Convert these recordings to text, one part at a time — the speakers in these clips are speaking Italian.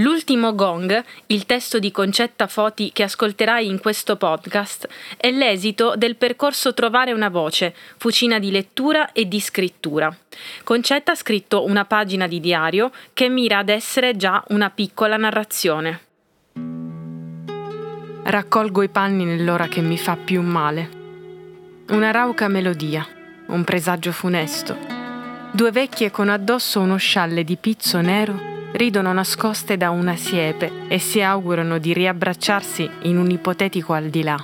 L'ultimo gong, il testo di Concetta Foti che ascolterai in questo podcast, è l'esito del percorso Trovare una voce, fucina di lettura e di scrittura. Concetta ha scritto una pagina di diario che mira ad essere già una piccola narrazione. Raccolgo i panni nell'ora che mi fa più male. Una rauca melodia, un presagio funesto. Due vecchie con addosso uno scialle di pizzo nero ridono nascoste da una siepe e si augurano di riabbracciarsi in un ipotetico al di là.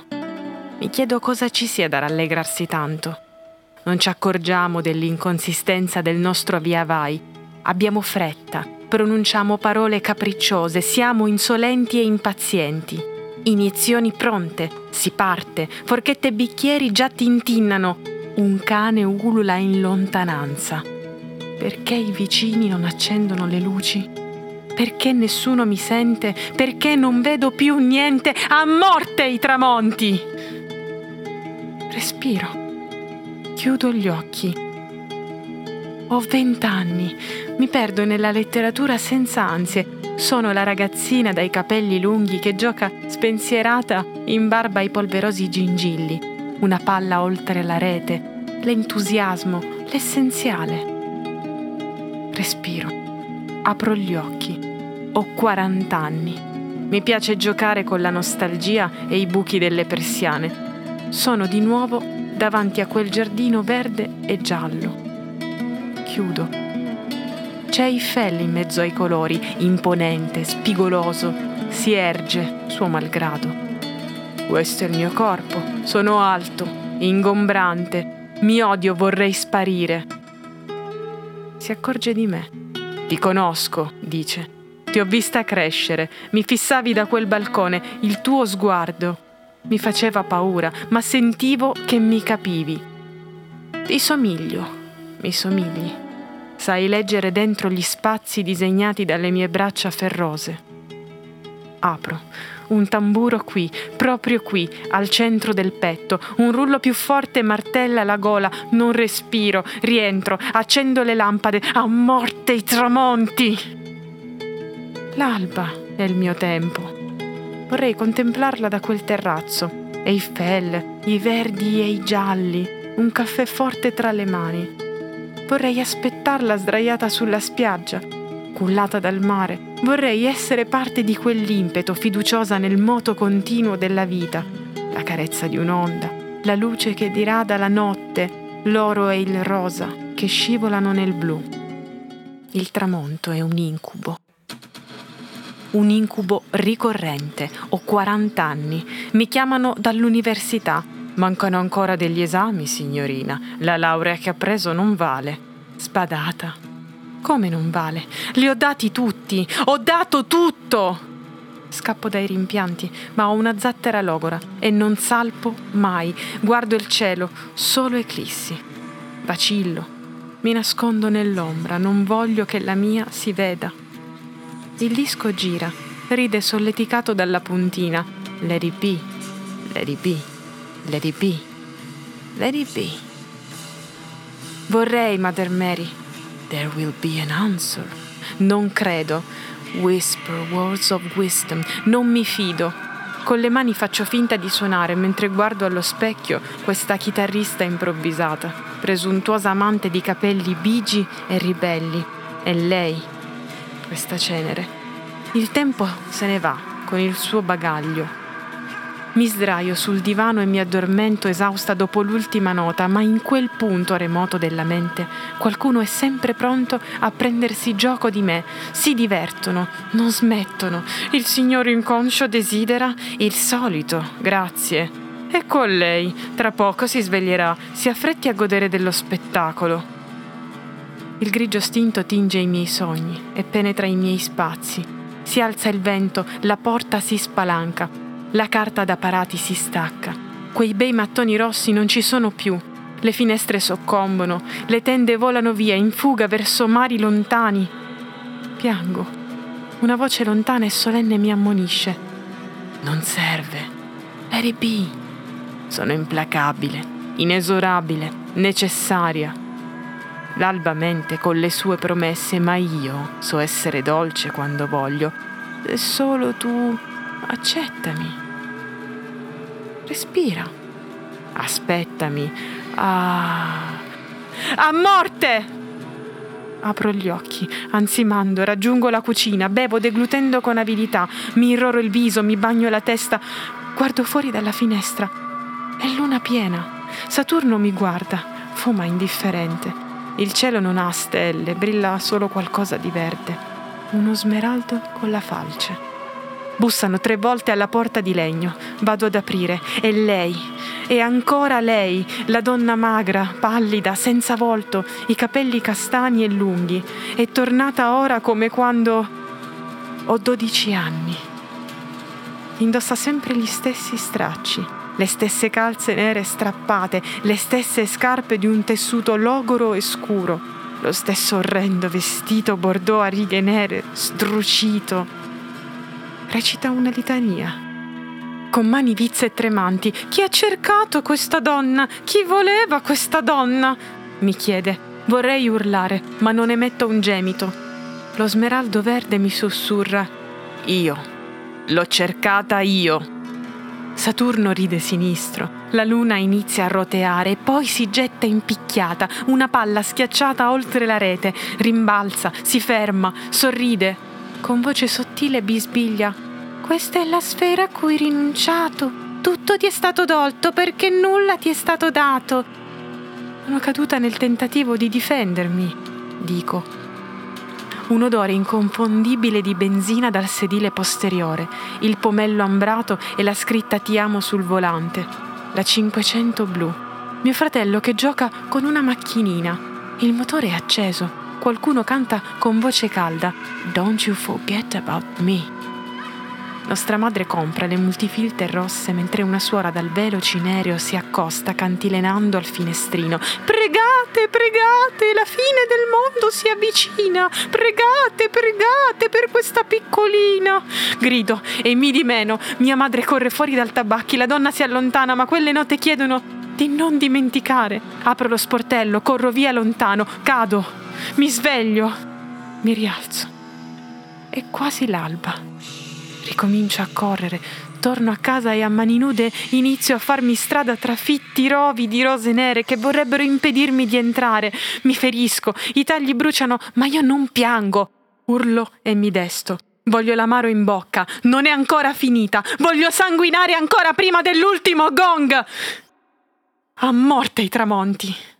Mi chiedo cosa ci sia da rallegrarsi tanto. Non ci accorgiamo dell'inconsistenza del nostro via vai. Abbiamo fretta, pronunciamo parole capricciose, siamo insolenti e impazienti. Iniezioni pronte, si parte, forchette e bicchieri già tintinnano. Un cane ulula in lontananza. Perché i vicini non accendono le luci? Perché nessuno mi sente? Perché non vedo più niente? A morte i tramonti! Respiro. Chiudo gli occhi. Ho vent'anni. Mi perdo nella letteratura senza ansie. Sono la ragazzina dai capelli lunghi che gioca spensierata in barba ai polverosi gingilli. Una palla oltre la rete. L'entusiasmo, l'essenziale. Respiro apro gli occhi. Ho 40 anni. Mi piace giocare con la nostalgia e i buchi delle persiane. Sono di nuovo davanti a quel giardino verde e giallo. Chiudo. C'è Eiffel in mezzo ai colori, imponente, spigoloso, si erge, suo malgrado. Questo è il mio corpo, sono alto, ingombrante, mi odio, vorrei sparire. Si accorge di me ti conosco, dice. Ti ho vista crescere, mi fissavi da quel balcone, il tuo sguardo mi faceva paura, ma sentivo che mi capivi. Ti somiglio, mi somigli. Sai leggere dentro gli spazi disegnati dalle mie braccia ferrose. Apro un tamburo qui, proprio qui, al centro del petto, un rullo più forte martella la gola, non respiro, rientro, accendo le lampade, a morte i tramonti. L'alba è il mio tempo. Vorrei contemplarla da quel terrazzo. Eiffel, i verdi e i gialli, un caffè forte tra le mani. Vorrei aspettarla sdraiata sulla spiaggia, cullata dal mare. Vorrei essere parte di quell'impeto fiduciosa nel moto continuo della vita, la carezza di un'onda, la luce che dirada la notte, l'oro e il rosa che scivolano nel blu. Il tramonto è un incubo. Un incubo ricorrente. Ho 40 anni. Mi chiamano dall'università. Mancano ancora degli esami, signorina. La laurea che ha preso non vale. Spadata, come non vale? Li ho dati tutti! Ho dato tutto! Scappo dai rimpianti, ma ho una zattera logora e non salpo mai. Guardo il cielo, solo eclissi. Vacillo. Mi nascondo nell'ombra, non voglio che la mia si veda. Il disco gira, ride solleticato dalla puntina. It be, let it be, let it be. Vorrei, Mother Mary, There will be an answer. Non credo. Whisper words of wisdom. Non mi fido. Con le mani faccio finta di suonare mentre guardo allo specchio questa chitarrista improvvisata, presuntuosa amante di capelli bigi e ribelli. E lei, questa cenere. Il tempo se ne va con il suo bagaglio mi sdraio sul divano e mi addormento esausta dopo l'ultima nota, ma in quel punto remoto della mente qualcuno è sempre pronto a prendersi gioco di me. Si divertono, non smettono. Il signore inconscio desidera il solito, grazie. E con lei, tra poco si sveglierà, si affretti a godere dello spettacolo. Il grigio stinto tinge i miei sogni e penetra i miei spazi. Si alza il vento, la porta si spalanca, la carta da parati si stacca. Quei bei mattoni rossi non ci sono più. Le finestre soccombono, le tende volano via in fuga verso mari lontani. Piango. Una voce lontana e solenne mi ammonisce. Non serve. It be. Sono implacabile, inesorabile, necessaria. L'alba mente con le sue promesse, ma io so essere dolce quando voglio Se solo tu accettami. Respira. Aspettami. Ah. A morte! Apro gli occhi, ansimando, raggiungo la cucina, bevo deglutendo con avidità, mi irroro il viso, mi bagno la testa, guardo fuori dalla finestra. È luna piena. Saturno mi guarda, fuma indifferente. Il cielo non ha stelle, brilla solo qualcosa di verde. Uno smeraldo con la falce. Bussano tre volte alla porta di legno. Vado ad aprire. È lei. E ancora lei, la donna magra, pallida, senza volto, i capelli castani e lunghi. È tornata ora come quando ho dodici anni. Indossa sempre gli stessi stracci, le stesse calze nere strappate, le stesse scarpe di un tessuto logoro e scuro, lo stesso orrendo vestito bordeaux a righe nere, sdrucito recita una litania. Con mani vizze e tremanti, chi ha cercato questa donna? Chi voleva questa donna? mi chiede. Vorrei urlare, ma non emetto un gemito. Lo smeraldo verde mi sussurra. Io. L'ho cercata io. Saturno ride sinistro. La luna inizia a roteare e poi si getta impicchiata, una palla schiacciata oltre la rete, rimbalza, si ferma, sorride, con voce sottile bisbiglia. Questa è la sfera a cui hai rinunciato. Tutto ti è stato dolto perché nulla ti è stato dato. Sono caduta nel tentativo di difendermi, dico. Un odore inconfondibile di benzina dal sedile posteriore, il pomello ambrato e la scritta Ti amo sul volante. La 500 blu. Mio fratello che gioca con una macchinina. Il motore è acceso qualcuno canta con voce calda Don't you forget about me. Nostra madre compra le multifilter rosse mentre una suora dal velo cinereo si accosta cantilenando al finestrino. Pregate, pregate, la fine del mondo si avvicina. Pregate, pregate per questa piccolina. Grido e mi di meno. Mia madre corre fuori dal tabacchi, la donna si allontana, ma quelle note chiedono di non dimenticare. Apro lo sportello, corro via lontano, cado, mi sveglio, mi rialzo. È quasi l'alba. Ricomincio a correre, torno a casa e a mani nude inizio a farmi strada tra fitti rovi di rose nere che vorrebbero impedirmi di entrare. Mi ferisco, i tagli bruciano, ma io non piango. Urlo e mi desto. Voglio l'amaro in bocca, non è ancora finita. Voglio sanguinare ancora prima dell'ultimo gong. A morte i tramonti.